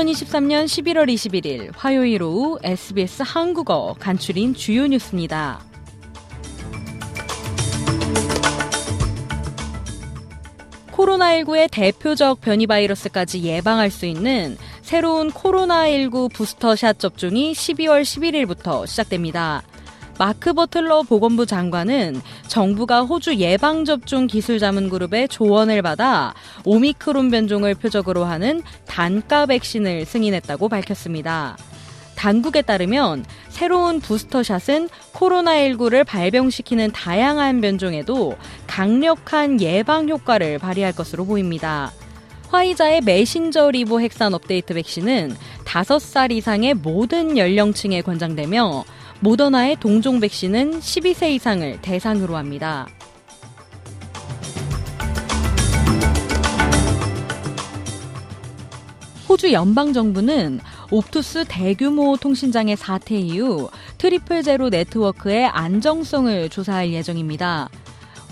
(2023년 11월 21일) 화요일 오후 SBS 한국어 간추린 주요 뉴스입니다. 코로나19의 대표적 변이 바이러스까지 예방할 수 있는 새로운 코로나19 부스터샷 접종이 12월 11일부터 시작됩니다. 마크 버틀러 보건부 장관은 정부가 호주 예방접종 기술자문그룹의 조언을 받아 오미크론 변종을 표적으로 하는 단가 백신을 승인했다고 밝혔습니다. 당국에 따르면 새로운 부스터샷은 코로나19를 발병시키는 다양한 변종에도 강력한 예방 효과를 발휘할 것으로 보입니다. 화이자의 메신저 리보 핵산 업데이트 백신은 5살 이상의 모든 연령층에 권장되며 모더나의 동종 백신은 12세 이상을 대상으로 합니다. 호주 연방정부는 옵투스 대규모 통신장애 사태 이후 트리플 제로 네트워크의 안정성을 조사할 예정입니다.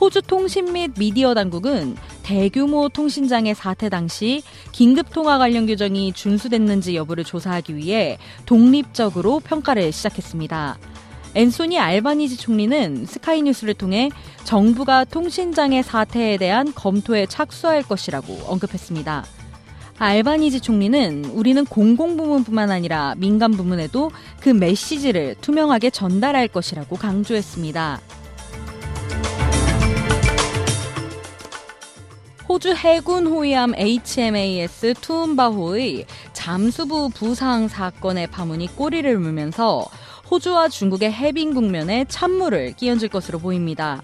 호주 통신 및 미디어 당국은 대규모 통신장애 사태 당시 긴급 통화 관련 규정이 준수됐는지 여부를 조사하기 위해 독립적으로 평가를 시작했습니다. 앤소니 알바니지 총리는 스카이뉴스를 통해 정부가 통신장애 사태에 대한 검토에 착수할 것이라고 언급했습니다. 알바니지 총리는 우리는 공공부문뿐만 아니라 민간 부문에도 그 메시지를 투명하게 전달할 것이라고 강조했습니다. 호주 해군 호위함 HMAS 투움바호의 잠수부 부상 사건의 파문이 꼬리를 물면서 호주와 중국의 해빙 국면에 찬물을 끼얹을 것으로 보입니다.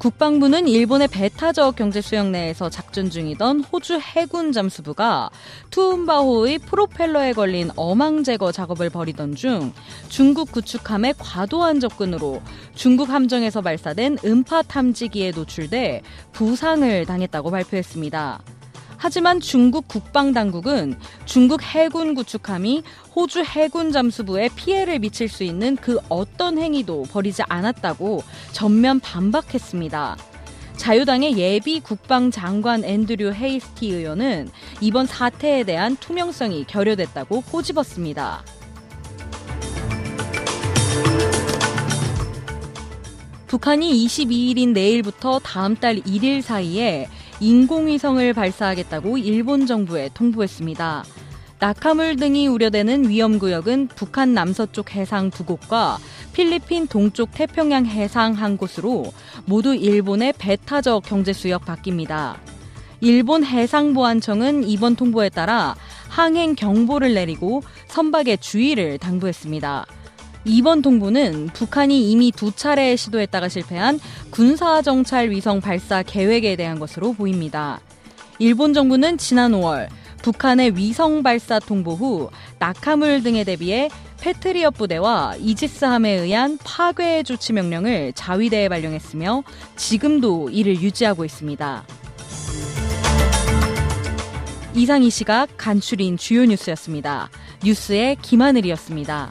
국방부는 일본의 베타적 경제 수역 내에서 작전 중이던 호주 해군 잠수부가 투움바호의 프로펠러에 걸린 어망 제거 작업을 벌이던 중 중국 구축함의 과도한 접근으로 중국 함정에서 발사된 음파 탐지기에 노출돼 부상을 당했다고 발표했습니다. 하지만 중국 국방당국은 중국 해군 구축함이 호주 해군 잠수부에 피해를 미칠 수 있는 그 어떤 행위도 벌이지 않았다고 전면 반박했습니다. 자유당의 예비 국방장관 앤드류 헤이스티 의원은 이번 사태에 대한 투명성이 결여됐다고 꼬집었습니다. 북한이 22일인 내일부터 다음 달 1일 사이에 인공위성을 발사하겠다고 일본 정부에 통보했습니다. 낙하물 등이 우려되는 위험 구역은 북한 남서쪽 해상 두 곳과 필리핀 동쪽 태평양 해상 한 곳으로 모두 일본의 배타적 경제 수역 바뀝니다. 일본 해상보안청은 이번 통보에 따라 항행 경보를 내리고 선박의 주의를 당부했습니다. 이번 통보는 북한이 이미 두 차례 시도했다가 실패한 군사 정찰 위성 발사 계획에 대한 것으로 보입니다. 일본 정부는 지난 5월 북한의 위성 발사 통보 후 낙하물 등에 대비해 패트리엇 부대와 이지스함에 의한 파괴 조치 명령을 자위대에 발령했으며 지금도 이를 유지하고 있습니다. 이상 이 시각 간추린 주요 뉴스였습니다. 뉴스의 김하늘이었습니다.